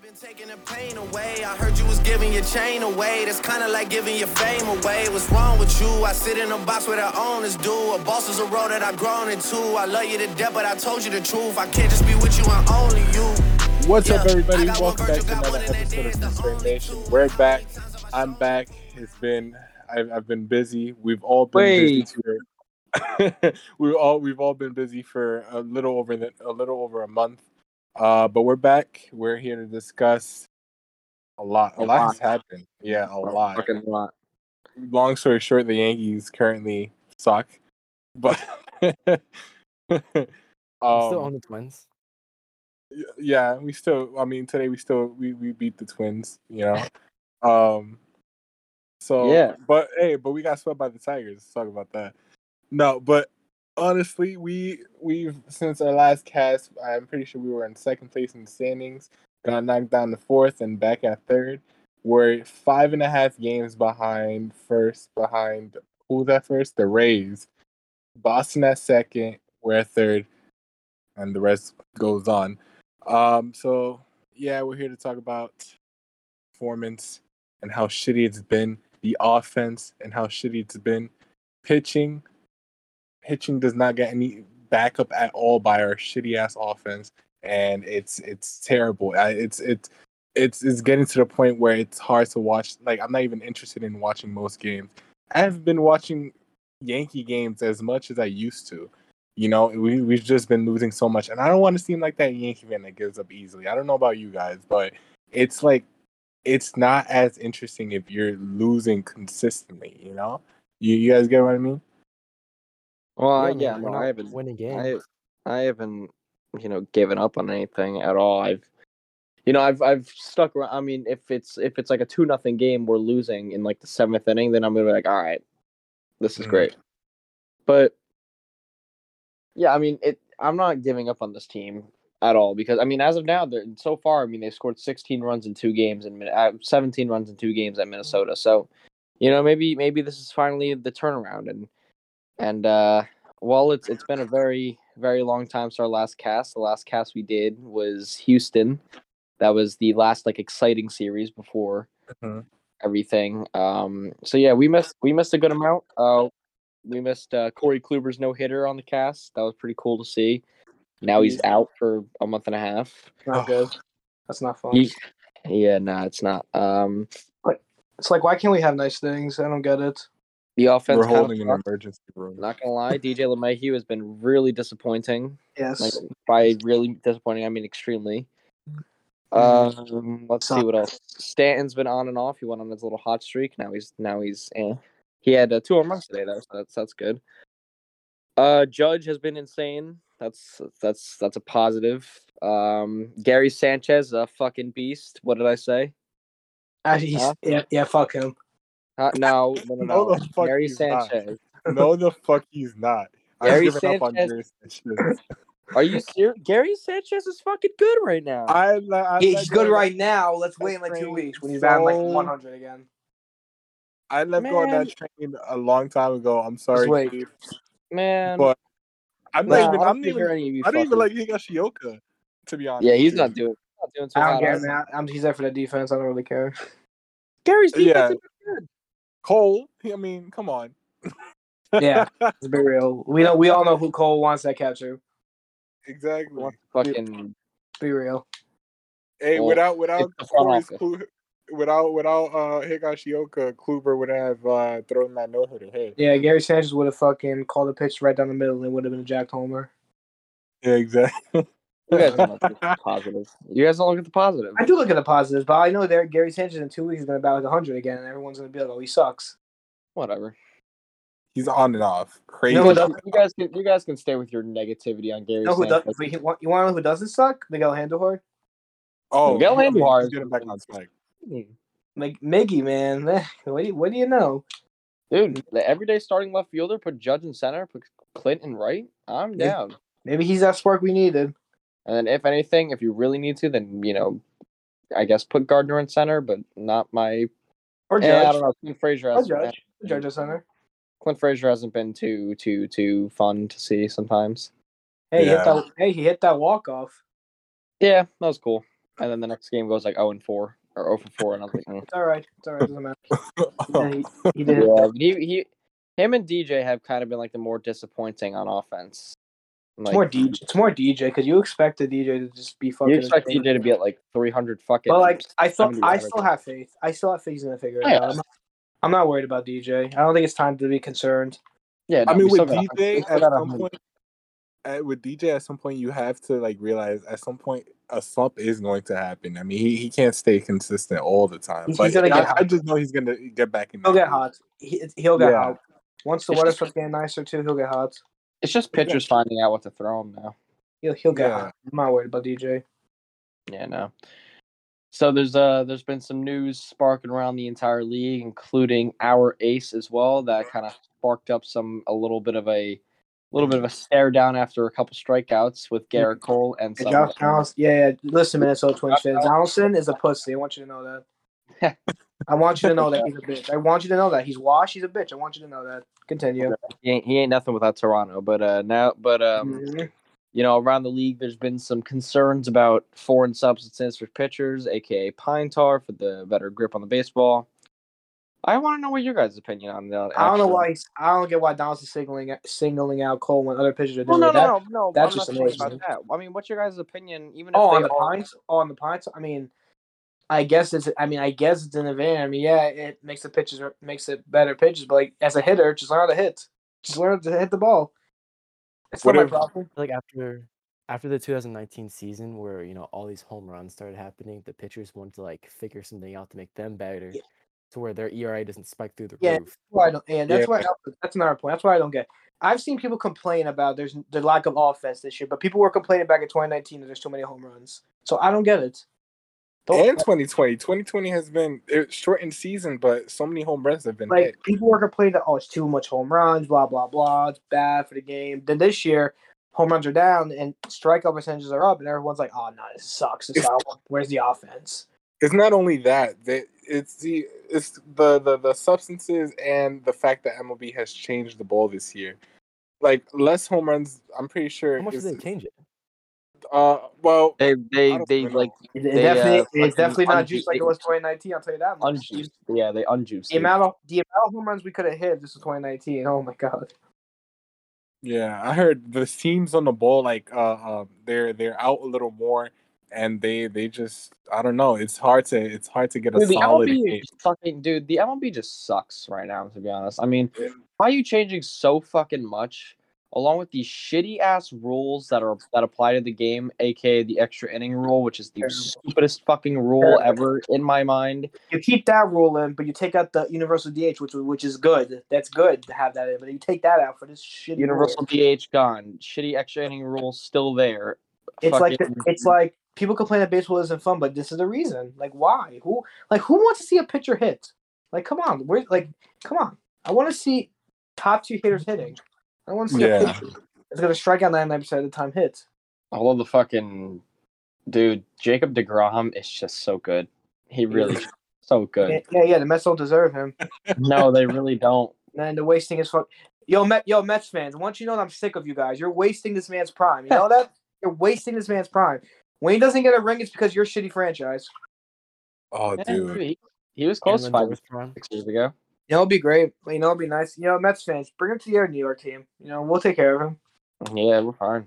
Been taking the pain away. I heard you was giving your chain away. That's kind of like giving your fame away. What's wrong with you? I sit in a box where the owners do. A boss is a role that I've grown into. I love you to death, but I told you the truth. I can't just be with you, I'm only you. What's up, everybody? Welcome back to another one in that episode of the Pinstripe Nation. We're back. I'm back. It's been I've, I've been busy. We've all been Wait. busy. For, we all we've all been busy for a little over the, a little over a month. Uh, but we're back. We're here to discuss a lot. A, A lot, lot. has happened. Yeah, a lot. Fucking lot. Long story short, the Yankees currently suck. But still um, on the Twins. Yeah we still i mean today we still we, we beat the twins you know um so Yeah. but hey but we got swept by the tigers let's talk about that no but honestly we we've since our last cast i'm pretty sure we were in second place in the standings got knocked down to fourth and back at third. We're five and a half games behind first behind who's at first? The rays. Boston at second we're at third and the rest goes on. Um, so yeah, we're here to talk about performance and how shitty it's been, the offense and how shitty it's been. Pitching, pitching does not get any backup at all by our shitty ass offense, and it's it's terrible. It's it's it's it's getting to the point where it's hard to watch. Like I'm not even interested in watching most games. I have been watching Yankee games as much as I used to. You know, we we've just been losing so much, and I don't want to seem like that Yankee fan that gives up easily. I don't know about you guys, but it's like it's not as interesting if you're losing consistently. You know, you you guys get what I mean? Well, yeah, we're no, I haven't. winning games. I I haven't, you know, given up on anything at all. I've, you know, I've I've stuck around. I mean, if it's if it's like a two nothing game, we're losing in like the seventh inning, then I'm gonna be like, all right, this is Mhm. great. But yeah, I mean, it. I'm not giving up on this team at all because I mean, as of now, they're so far. I mean, they scored 16 runs in two games and uh, 17 runs in two games at Minnesota. So, you know, maybe maybe this is finally the turnaround and and uh well it's it's been a very very long time since our last cast the last cast we did was houston that was the last like exciting series before Mhm. everything um so yeah we missed we missed a good amount uh we missed uh corey kluber's no hitter on the cast that was pretty cool to see now he's out for a month and a half Not good. That's not fun. He- yeah no it's not um It's like, why can't we have nice things? I don't get it. The offense We're holding an sucked, emergency room. not gonna lie dj LeMahieu has been really disappointing Yes. like by really disappointing, I mean extremely. Um, let's see what else. Stanton's been on and off. He went on his little hot streak. Now he's now he's eh. he had uh, two home runs today though, so that's that's good. Uh, Judge has been insane. That's that's that's a positive. Um, Gary Sanchez, a fucking beast. What did I say? He's, Huh? yeah, yeah, fuck him. Uh, no, no, no, No, no. the fuck Gary he's not. Sanchez. no, the fuck he's not. I've Gary given up on Sanchez- Gary Sanchez. Are you serious? Gary Sanchez is fucking good right now. I, let- I He's let good right now. Let's wait in like two weeks when he's down like 100 again. I let go of that train a long time ago. I'm sorry, wait. Man, but I'm nah, not I even. don't I'm not think even. any of you I don't even fuckers- like Higashioka, to be honest. Yeah, he's not you. doing not doing too I don't hot. care, man. I'm, he's there for the defense. I don't really care. Gary's defense Yeah. is good. Cole. I mean, come on. Yeah. Let's be real. We know we all know who Cole wants that catcher. exactly. Fucking Be real. Hey, Well, without without it's the front Corey's. Without without uh Higashioka, Kluber would have uh thrown that no hitter. Hey. Yeah, Gary Sanchez would have fucking called a pitch right down the middle and it would have been a jacked homer. Yeah, exactly. You guys don't look at the positive. You guys don't look at the positive. I do look at the positives, but I know there Gary Sanchez in two weeks is going to bat like 100 again, and everyone's going to be like, "Oh, he sucks." Whatever. He's on and off. Crazy. You it guys, you guys can you guys can stay with your negativity on Gary You know who does? Sanchez. But you want to know who doesn't suck? Miguel Andujar. oh, Miguel I mean, Andujar he's is- getting back on spike. Hmm. Mig- Miggy, man. What do, you, what do you know? Dude, the everyday starting left fielder, put Judge in center, put Clint in right. I'm down. Maybe he's that spark we needed. And then if anything, if you really need to, then you know, I guess put Gardner in center, but not my. Or Yeah, I don't know. Clint Frazier Or has Judge. Judge at center. Clint Frazier hasn't been too too too fun to see sometimes. Hey, he hit that. Hey, he hit that walk off. Yeah, that was cool. and then the next game goes like zero and four or zero for four, and I'm like, mm. It's all right. It's all right. Doesn't matter. He, he did. yeah, he he, him and DJ have kind of been like the more disappointing on offense. It's more DJ. It's more DJ because you expect the DJ to just be fucking. you expect. DJ to be at like three hundred fucking. But like, I thought I still have faith. I still have faith he's gonna figure it Yeah. out. I'm not, I'm not worried about DJ. I don't think it's time to be concerned. yeah, I mean, with still got- DJ at some hundred. point, at, with DJ at some point, you have to like realize at some point a slump is going to happen. I mean, he, he can't stay consistent all the time. He's- but he's gonna get I. I just know he's gonna get back in. He'll get hot. He, he'll get Yeah. hot. Once the It's weather starts getting nicer too, he'll get hot. It's just pitchers finding out what to throw him now. He'll he'll get Yeah. I'm not worried about DJ. Yeah, no. So there's uh there's been some news sparking around the entire league, including our ace as well, that kind of sparked up some a little bit of a little bit of a stare down after a couple strikeouts with Garrett Cole and Hey, some. Josh Donaldson, yeah, yeah. Listen, Minnesota Twins fans, Donaldson is a pussy. I want you to know that. I want you to know that he's a bitch. I want you to know that he's washed. He's a bitch. I want you to know that. Continue. He ain't, he ain't nothing without Toronto, but uh now but um Mhm. you know around the league there's been some concerns about foreign substances for pitchers, aka pine tar for the better grip on the baseball. I want to know what your guys' opinion on that. I don't know why. He's, I don't get why Donaldson's singling singling out Cole when other pitchers are Well, doing no, that. no, no, no. that's I'm just not about amazing. that. I mean, what's your guys' opinion? Even Oh, on the are- pines. Oh, on the pines. I mean, I guess it's. I mean, I guess it's in an advantage. I mean, yeah, it makes the pitches makes it better pitches. But like as a hitter, just learn how to hit. Just learn to hit the ball. It's What not my problem. like after after the 2019 season where you know all these home runs started happening the pitchers wanted to like figure something out to make them better Yeah. to where their era doesn't spike through the Yeah. roof Why I don't, and that's Yeah. why that's another point. That's why I don't get. I've seen people complain about there's the lack of offense this year, but people were complaining back in 2019 that there's too many home runs. So I don't get it. Don't- And 2020, 2020 has been a shortened season, but so many home runs have been like hit. people were complaining that oh it's too much home runs, blah blah blah, it's bad for the game. Then this year, home runs are down and strikeout percentages are up, and everyone's like, oh no, this sucks. This It's- Where's the offense? It's not only that that it's the it's the, the the substances and the fact that MLB has changed the ball this year. Like less home runs, I'm pretty sure. how much is, did they change it Uh, well, They they they know. like It, it They, definitely, uh, it's fucking definitely not unju- juiced like it was 2019. I'll tell you that much. unjuiced. Yeah, they unjuiced. The it. amount of the amount of home runs we could have hit this was 2019. Oh my god. yeah, I heard the seams on the ball like uh, uh they're they're out a little more, and they they just I don't know. It's hard to it's hard to get a Dude, the solid MLB fucking dude. The MLB just sucks right now. To be honest, I mean, Yeah. why are you changing so fucking much? Along with these shitty ass rules that are that apply to the game, aka the extra inning rule, which is the stupidest fucking rule ever in my mind. You keep that rule in, but you take out the universal DH, which which is good. That's good to have that in, but you take that out for this shitty Universal rule. DH gone. Shitty extra inning rule still there. It's like it's like people complain that baseball isn't fun, but this is the reason. Like why? Who like who wants to see a pitcher hit? Like come on, where like come on. I want to see top two hitters hitting. I want to see a Yeah. pitcher that's gonna strike out 99 percent of the time hit. Although the fucking dude, Jacob Degrom is just so good. He really so good. Yeah, yeah, yeah, the Mets don't deserve him. no, they really don't. And they're wasting his fuck. Yo, Met, yo, Mets fans. once you know that I'm sick of you guys. You're wasting this man's prime. You know that? You're wasting this man's prime. When he doesn't get a ring, it's because you're a shitty franchise. Oh, dude. he, he was close And five six years ago. You know, it'd be great. You know, it'd be nice. You know, Mets fans, bring him to your New York team. You know, we'll take care of him. Yeah, we're fine.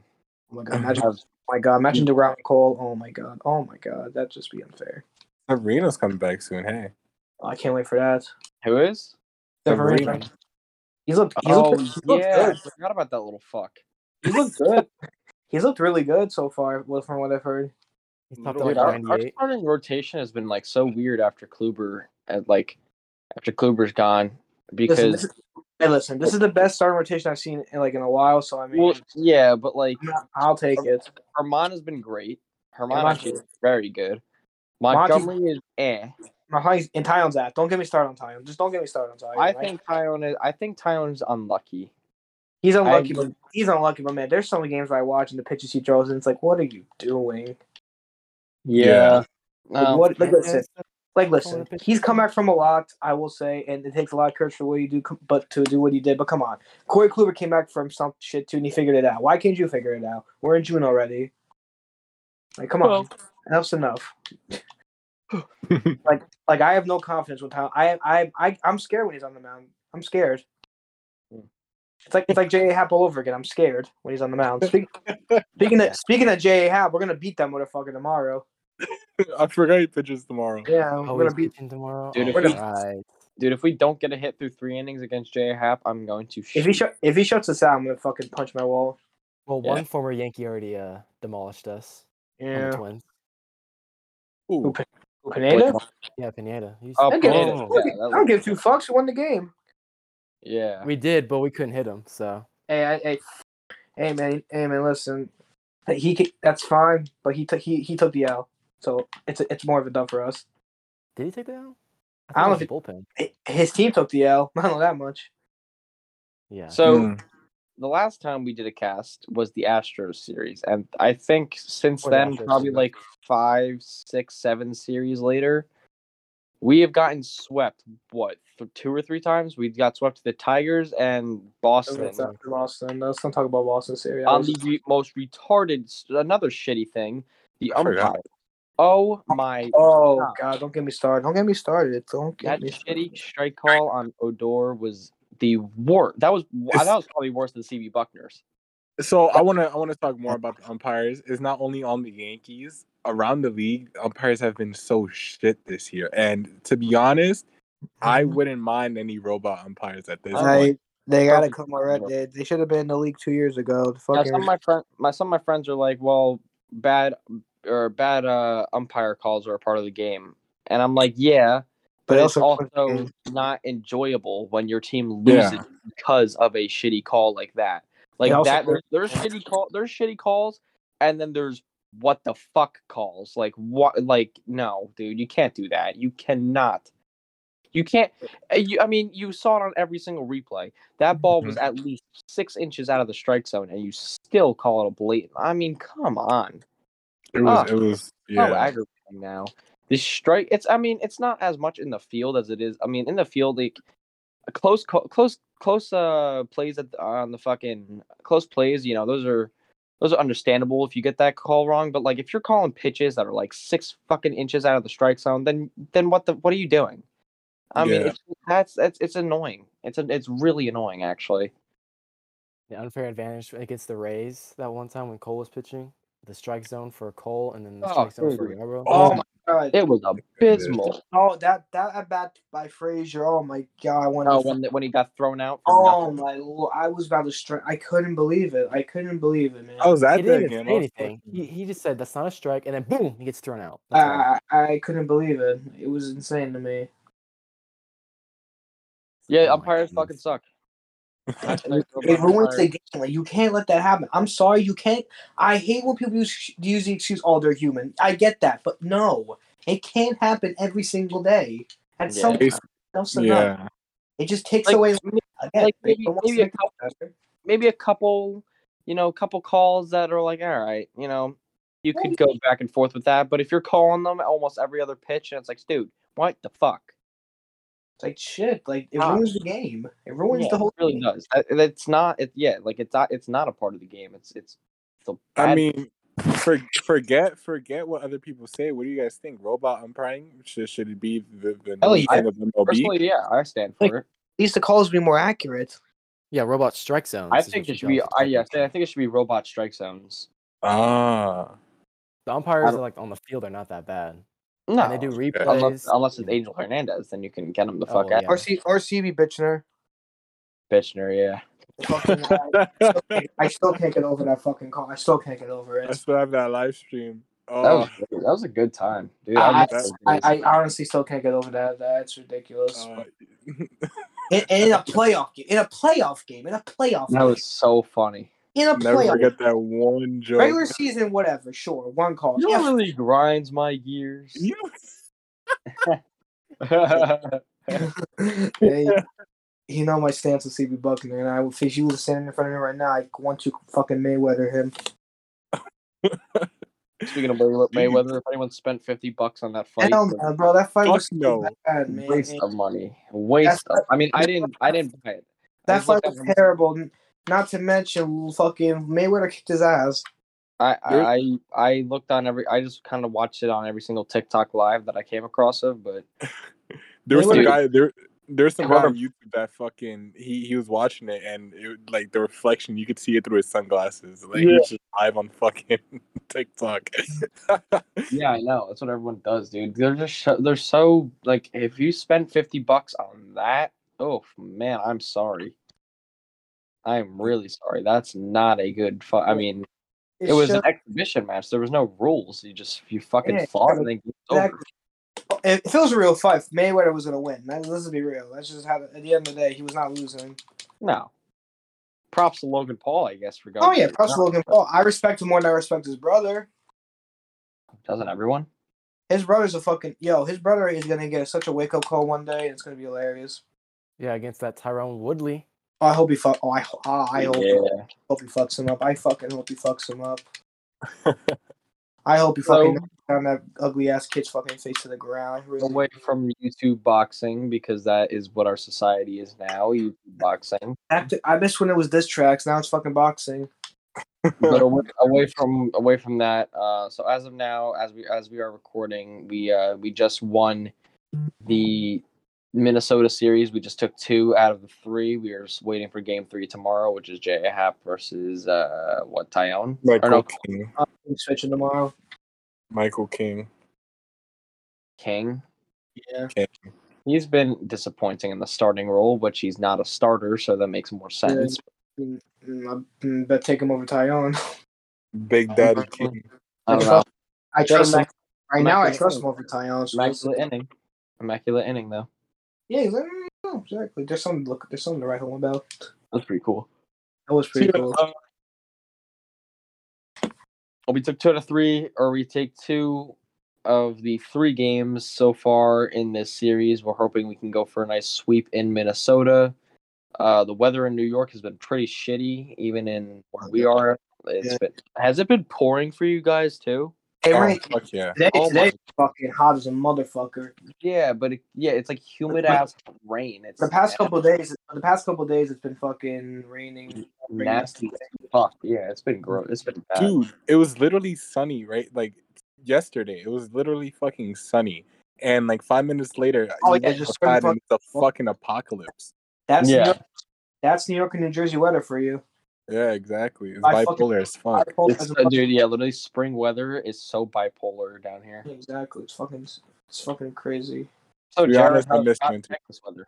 Oh my god, imagine, oh my god, imagine DeGrom and Cole. Oh my god, oh my god, that'd just be unfair. Severino's coming back soon. Hey, Oh, I can't wait for that. Who is? Severino. Severino. He's looked. He's oh looked, he's looked yeah, I good. forgot about that little fuck. He's looked good. he's looked really good so far, well, from what I've heard. He's topped Dude, out Dude, like our, our starting rotation has been like so weird after Kluber, and like after Kluber's gone because Listen, this is, hey, listen, this is the best starting rotation I've seen in like in a while. So I mean, well, yeah, but like I'll take it. Germán has been great. Germán Germán- is very good. Monty- Montgomery is eh. My highest in Taillon's at. Don't get me started on Taillon. Just don't get me started on Taillon. I right? think Taillon is. I think Taillon's unlucky. he's unlucky, I- but he's unlucky. But man, there's so many games where I watch and the pitches he throws, and it's like, what are you doing? Yeah. Like, Um, what? Like, listen, it's- like, listen. He's come back from a lot, I will say, and it takes a lot of courage for what you do, but to do what he did. But come on, Corey Kluber came back from some shit too, and he figured it out. Why can't you figure it out? We're in June already. Like, come on. Enough's enough. like, like I have no confidence with how I, I, I, I'm scared when he's on the mound. I'm scared. It's like it's like J.A. Happ all over again. I'm scared when he's on the mound. Speak, speaking of speaking of J.A. Happ, we're gonna beat that motherfucker tomorrow. I forgot he pitches tomorrow. Yeah, Oh, we're gonna beat. pitching tomorrow. Dude, oh, if we- right. Dude, if we don't get a hit through three innings against J Happ, I'm going to. If he shoot. shut if he shuts us out, I'm gonna fucking punch my wall. Well, Yeah. one former Yankee already uh demolished us. on the Yeah. Twins. Ooh. Pineda? Yeah, Pineda. He's, Oh, I don't give, Pineda, I yeah, don't give- that I don't give two fucks. We won the game. Yeah. we did, but we couldn't hit him. So Hey, I, hey, hey, man, hey, man. Listen, he ca- that's fine, but he took he he took the L, so it's a, it's more of a dub for us. did he take the out? I don't I think know it was bullpen. Hi- His team took the L. I don't know that much. Yeah. So Mm. the last time we did a cast was the Astros series, and I think since Or then, Astros probably series. like five, six, seven series later, we have gotten swept. What th- two or three times? We got swept to the Tigers and Boston Let's not, Boston. Let's not talk about Boston series. on the re- most retarded. Another shitty thing, the I forgot. umpire. Oh my! oh God. God! Don't get me started. Don't get me started. Don't get That me started. shitty strike call on Odor was the worst. That was It's- that was probably worse than CB Bucknor's. So I want to I want to talk more about the umpires. It's not only on the Yankees around the league. Umpires have been so shit this year, and to be honest, I Mm-hmm. wouldn't mind any robot umpires at this I- point. they gotta Perfect. come already. They, they should have been in the league two years ago. The Now, some of my friend, my some of my friends are like, well, bad or bad uh, umpire calls are a part of the game, and I'm like, yeah, but, But it's also- also not enjoyable when your team Yeah. loses because of a shitty call like that. Like also- that, there's, there's shitty call, there's shitty calls, and then there's what the fuck calls. Like what? Like no, dude, you can't do that. You cannot. You can't. uh, You, I mean, you saw it on every single replay. That ball was at least six inches out of the strike zone, and you still call it a blatant. I mean, come on. It was Ah. it was So yeah. aggravating now. The strike. It's. I mean, it's not as much in the field as it is. I mean, in the field, like close, close, close uh plays at, on the fucking close plays. You know, those are those are understandable if you get that call wrong. But like, if you're calling pitches that are like six fucking inches out of the strike zone, then then what the what are you doing? I mean, it's, that's that's it's annoying. It's a, it's really annoying actually. The unfair advantage against the Rays that one time when Cole was pitching. The strike zone for Cole and then the Oh, strike zone for dude. Yarbrough. oh Oh my God! It was abysmal. Oh, that that at bat by Frazier. Oh my God! I wanted Oh, when when he got thrown out. For Oh nothing. my! lo- I was about to strike. I couldn't believe it. I couldn't believe it, man. I was at he that didn't game. say anything. He, he just said that's not a strike, and then boom, he gets thrown out. That's. I, I I couldn't believe it. It was insane to me. Yeah, Oh my umpires goodness. fucking suck. It ruins the game. Like you can't let that happen. I'm sorry, you can't. I hate when people use use the excuse, "Oh, they're human." I get that, but no, it can't happen every single day. At some Yeah. point, It's- enough's enough. It just takes Like, away. maybe- Again, like, maybe- maybe a couple- better. maybe a couple, you know, a couple calls that are like, all right, you know, you could go back and forth with that. But if you're calling them almost every other pitch, and it's like, dude, what the fuck? It's like shit. Like it ruins the game. It ruins Yeah, the whole. it really game. does. That- It's not. It yeah, like it's not. It's not a part of the game. It's it's. it's a I bad- mean, for, forget forget what other people say. What do you guys think? Robot umpiring should should it be the the Hell yeah. thing of MLB? personally, yeah, I stand for Like, it. At least the calls be more accurate. Yeah, robot strike zones. I think it should be. go for I yeah. I think it should be robot strike zones. Ah, The umpires are like on the field are not that bad. No, And they do replays. unless unless it's Angel Hernandez, then you can get him the Oh, fuck out. yeah. Or C or CB Bitchner. Bitchner, yeah. Fucking, I, I still can't get over that fucking call. I still can't get over it. I it. still have that live stream. That Oh, was that was a good time, dude. I, miss I. I honestly still can't get over that. That's ridiculous. uh, in, in a playoff game, in a playoff game, in a playoff that game, was so funny. In a never playoff forget that one joke. regular season, whatever. Sure, one call. You Yeah, really grinds my gears? You- hey, you know my stance on CB Bucknor, and I would if you standing in front of me right now, I want to fucking Mayweather him. Speaking of Maywe- Mayweather, if anyone spent fifty bucks on that fight, Hell no, bro, that fight Fuck was so no. bad, man. waste of money, waste. Of, I mean, I didn't, I didn't buy it. I That fight was at him- terrible. Not to mention, fucking Mayweather kicked his ass. I I I looked on every. I just kind of watched it on every single TikTok live that I came across of. But There was Dude. some guy there. There's some guy on YouTube that fucking he he was watching it and it, like the reflection you could see it through his sunglasses. Like he was just live on fucking TikTok. yeah, I know that's what everyone does, dude. They're just so, they're so like if you spend fifty bucks on that, oh man, I'm sorry. I'm really sorry. That's not a good. Fu- I mean, It's it was just- an exhibition match. There was no rules. You just you fucking Yeah, fought and then game's over. If if it was a real fight, Mayweather was gonna win. That- Let's be real. That's just how. At the end of the day, he was not losing. No. Props to Logan Paul, I guess, for going. Oh yeah, props to the plus ground. Logan Paul. I respect him more than I respect his brother. Doesn't everyone? His brother's a fucking yo. His brother is gonna get such a wake up call one day. and It's gonna be hilarious. Yeah, against that Tyron Woodley. I hope he fuck. Oh, I, ho- ah, I hope. Yeah. hope he fucks him up. I fucking hope he fucks him up. I hope he fucking knocks down that ugly ass kid's fucking face to the ground. Really- Away from YouTube boxing because that is what our society is now. YouTube boxing. After- I miss when it was diss tracks. Now it's fucking boxing. but away, away from away from that uh so as of now as we as we are recording we uh we just won the minnesota series we just took two out of the three we are just waiting for game three tomorrow which is J.A. Happ versus uh what Taillon or Michael no King. I'm switching tomorrow. Michael King. king Yeah. King. he's been disappointing in the starting role which he's not a starter so that makes more sense Mm, mm, I bet take him over Taillon. Big Daddy King. i don't I trust him. Immac- Right now, I trust him over Taillon. So immaculate inning immaculate inning though yeah, he's like, mm, exactly. There's something to look. There's something to write home about. that's pretty cool That was pretty cool. Uh, Well, we took two out of three, or we take two of the three games so far in this series. We're hoping we can go for a nice sweep in Minnesota. Uh, the weather in New York has been pretty shitty, even in where we are. It's Yeah. been has it been pouring for you guys too? Hey, oh, rain- fuck yeah. today, Oh today my- fucking hot as a motherfucker. Yeah, but it, yeah, it's like humid But- ass rain. It's The past couple days, the past couple days, it's been fucking raining. nasty fuck. Yeah, it's been gross. It's been bad. Dude, it was literally sunny, right? Like yesterday, it was literally fucking sunny. And like five minutes later, Oh, you yeah, just outside fucking- and fucking apocalypse. That's Yeah. New York, that's New York and New Jersey weather for you. Yeah, exactly. It's I fucking- bipolar as fuck. Bipolar It's, as a uh, dude, yeah, literally spring weather is so bipolar down here. Exactly. It's fucking. It's fucking crazy. So, To be Jared, honest, I miss how's winter. Texas weather?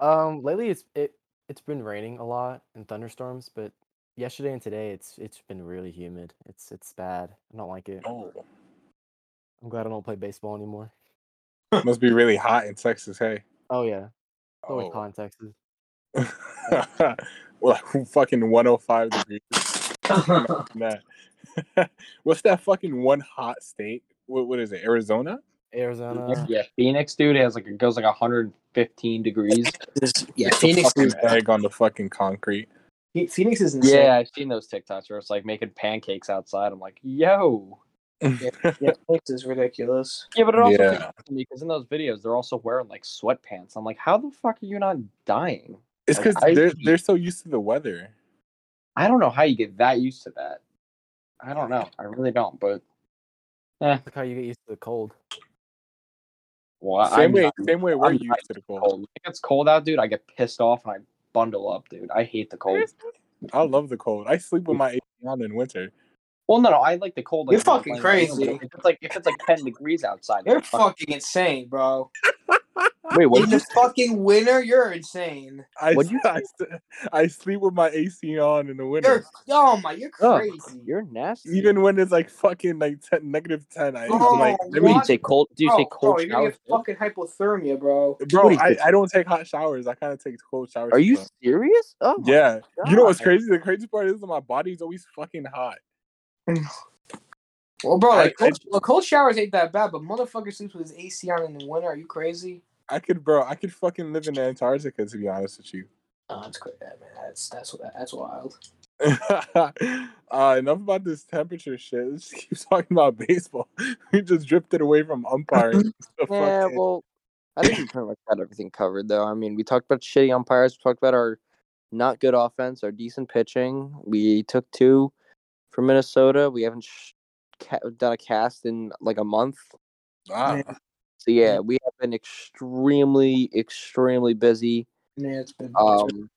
Um, lately it's it it's been raining a lot and thunderstorms, but yesterday and today it's it's been really humid. It's it's bad. I don't like it. Oh, I'm glad I don't play baseball anymore. must be really hot in Texas, hey. Oh yeah, it's always Oh. hot in Texas. well, fucking 105 degrees. Nah. What's that fucking one hot state? What, what is it? Arizona? Arizona. yeah, Phoenix, dude, has like it goes like 115 degrees. yeah, It's Phoenix is egg on the fucking concrete. Phoenix is insane. Yeah, I've seen those TikToks where it's like making pancakes outside. I'm like, yo. yeah, Phoenix is ridiculous. Yeah, but it also Yeah. yeah. because in those videos they're also wearing like sweatpants. I'm like, how the fuck are you not dying? It's because I- they're they're so used to the weather. I don't know how you get that used to that. I don't know. I really don't. But eh. Look how you get used to the cold. well, Same I'm way, not same way we're I'm used to the cold. cold. When it gets cold out, dude, I get pissed off and I bundle up, dude. I hate the cold. I love the cold. I sleep with my AC on in winter. Well, no, no, I like the cold. You're like, when I'm fucking playing crazy. If it's like if it's like ten degrees outside, You're like, fuck- fucking insane, bro. Wait, what In did you the fucking winter, you're insane. I, What'd you I, I sleep with my AC on in the winter. You're oh my, you're Oh, crazy. You're nasty. Even when it's like fucking like 10, negative 10, I, Oh, like, do let you me, what? say cold? Do you bro, say cold bro, you're gonna showers? get fucking hypothermia, bro. bro, What I. I don't take hot showers. I kind of take cold showers. Are you bro. serious? Oh, my Yeah. You know what's crazy? The crazy part is that my body's always fucking hot. Well, bro, like I- I- cold, well, cold showers ain't that bad, but motherfucker sleeps with his AC on in the winter. Are you crazy? I could, bro, I could fucking live in Antarctica to be honest with you. Oh, that's crazy, man. That's that's that's wild. uh, enough about this temperature shit. Let's just keep talking about baseball. we just drifted away from umpiring. to Yeah, fucking- well, I think we pretty much got everything covered, though. I mean, we talked about shitty umpires. We talked about our not good offense, our decent pitching. We took two from Minnesota. We haven't sh- ca- done a cast in like a month. Ah, Yeah. So yeah, we have been extremely, extremely busy. Yeah, it's been. Um,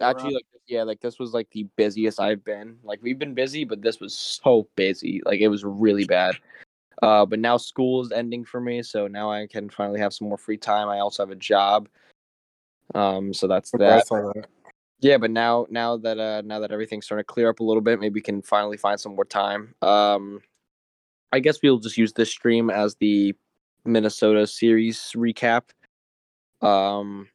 actually, like yeah, like this was like the busiest I've been. Like we've been busy, but this was so busy. Like it was really bad. Uh, but now school is ending for me, so now I can finally have some more free time. I also have a job. Um, so that's that. that. Yeah, but now now that uh now that everything's starting to clear up a little bit, maybe we can finally find some more time. Um I guess we'll just use this stream as the Minnesota series recap. Um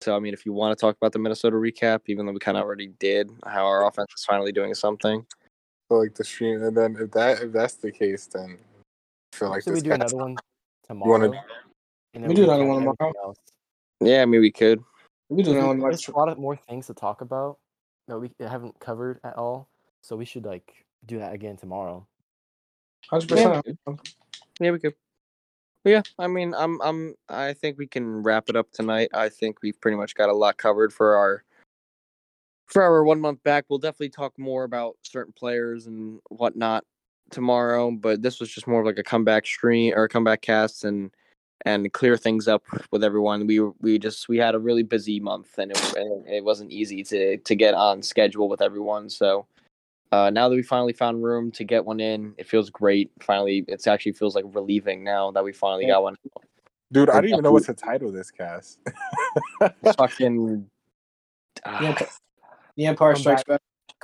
so I mean if you want to talk about the Minnesota recap, even though we kind of already did, how our offense is finally doing something. So like the stream, and then if that if that's the case, then I feel like so we do another one tomorrow. wanna- tomorrow. We do another one tomorrow. else. Yeah, I mean we could. We do that one. There's a lot of more things to talk about that we haven't covered at all. So we should like do that again tomorrow. Hundred Yeah, percent. Yeah, we could. Yeah, I mean, I'm, I'm, I think we can wrap it up tonight. I think we've pretty much got a lot covered for our, for our one month back. We'll definitely talk more about certain players and whatnot tomorrow. But this was just more of like a comeback stream or a comeback cast and and clear things up with everyone. We we just we had a really busy month and it, it wasn't easy to to get on schedule with everyone. So uh, now that we finally found room to get one in, it feels great. Finally, it's actually feels like relieving now that we finally got one. dude. I Or don't even know what to title of this cast. It's fucking ah, Yeah, The Empire Strikes Back.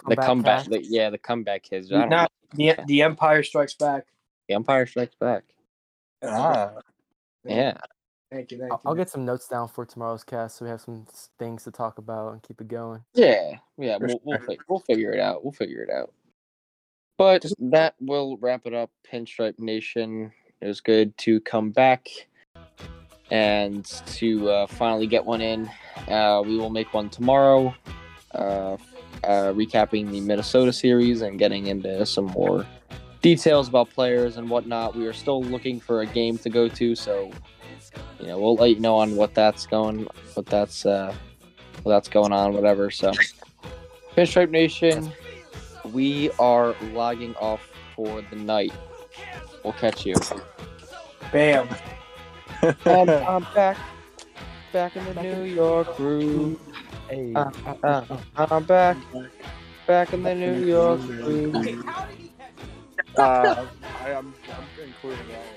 the comeback. The, yeah, the comeback kids. I don't Not know. the the Empire Strikes Back. The Empire Strikes Back. ah, Yeah, Thank you. Thank I'll, you. I'll get some notes down for tomorrow's cast so we have some things to talk about and keep it going. yeah, yeah. We'll we'll, we'll figure it out. We'll figure it out. But that will wrap it up. Pinstripe Nation. It was good to come back and to uh, finally get one in. Uh, we will make one tomorrow, uh, uh, recapping the Minnesota series and getting into some more details about players and whatnot. We are still looking for a game to go to, so you know we'll let you know on what that's going, what that's uh, what that's going on, whatever. So, Pinstripe Nation, we are logging off for the night. We'll catch you. Bam. And I'm back, back in the New York groove. Hey, Uh, uh, I'm back, back in the New York groove. uh, I, I'm, I'm including that one.